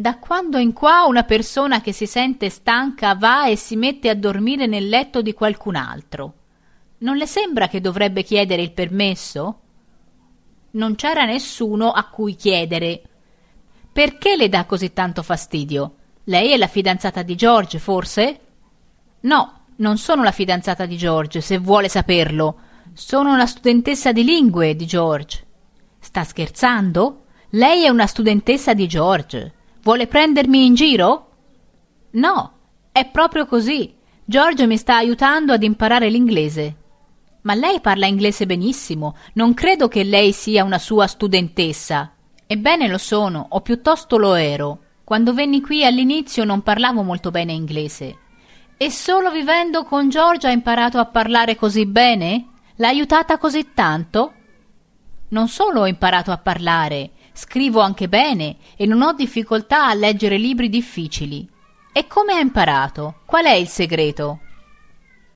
Da quando in qua una persona che si sente stanca va e si mette a dormire nel letto di qualcun altro. Non le sembra che dovrebbe chiedere il permesso? Non c'era nessuno a cui chiedere. Perché le dà così tanto fastidio? Lei è la fidanzata di George, forse? No, non sono la fidanzata di George, se vuole saperlo. Sono una studentessa di lingue di George. Sta scherzando? Lei è una studentessa di George. Vuole prendermi in giro? No, è proprio così. George mi sta aiutando ad imparare l'inglese. Ma lei parla inglese benissimo. Non credo che lei sia una sua studentessa. Ebbene lo sono, o piuttosto lo ero. Quando venni qui all'inizio non parlavo molto bene inglese. E solo vivendo con George ha imparato a parlare così bene? L'ha aiutata così tanto? Non solo ho imparato a parlare, scrivo anche bene e non ho difficoltà a leggere libri difficili. E come ha imparato? Qual è il segreto?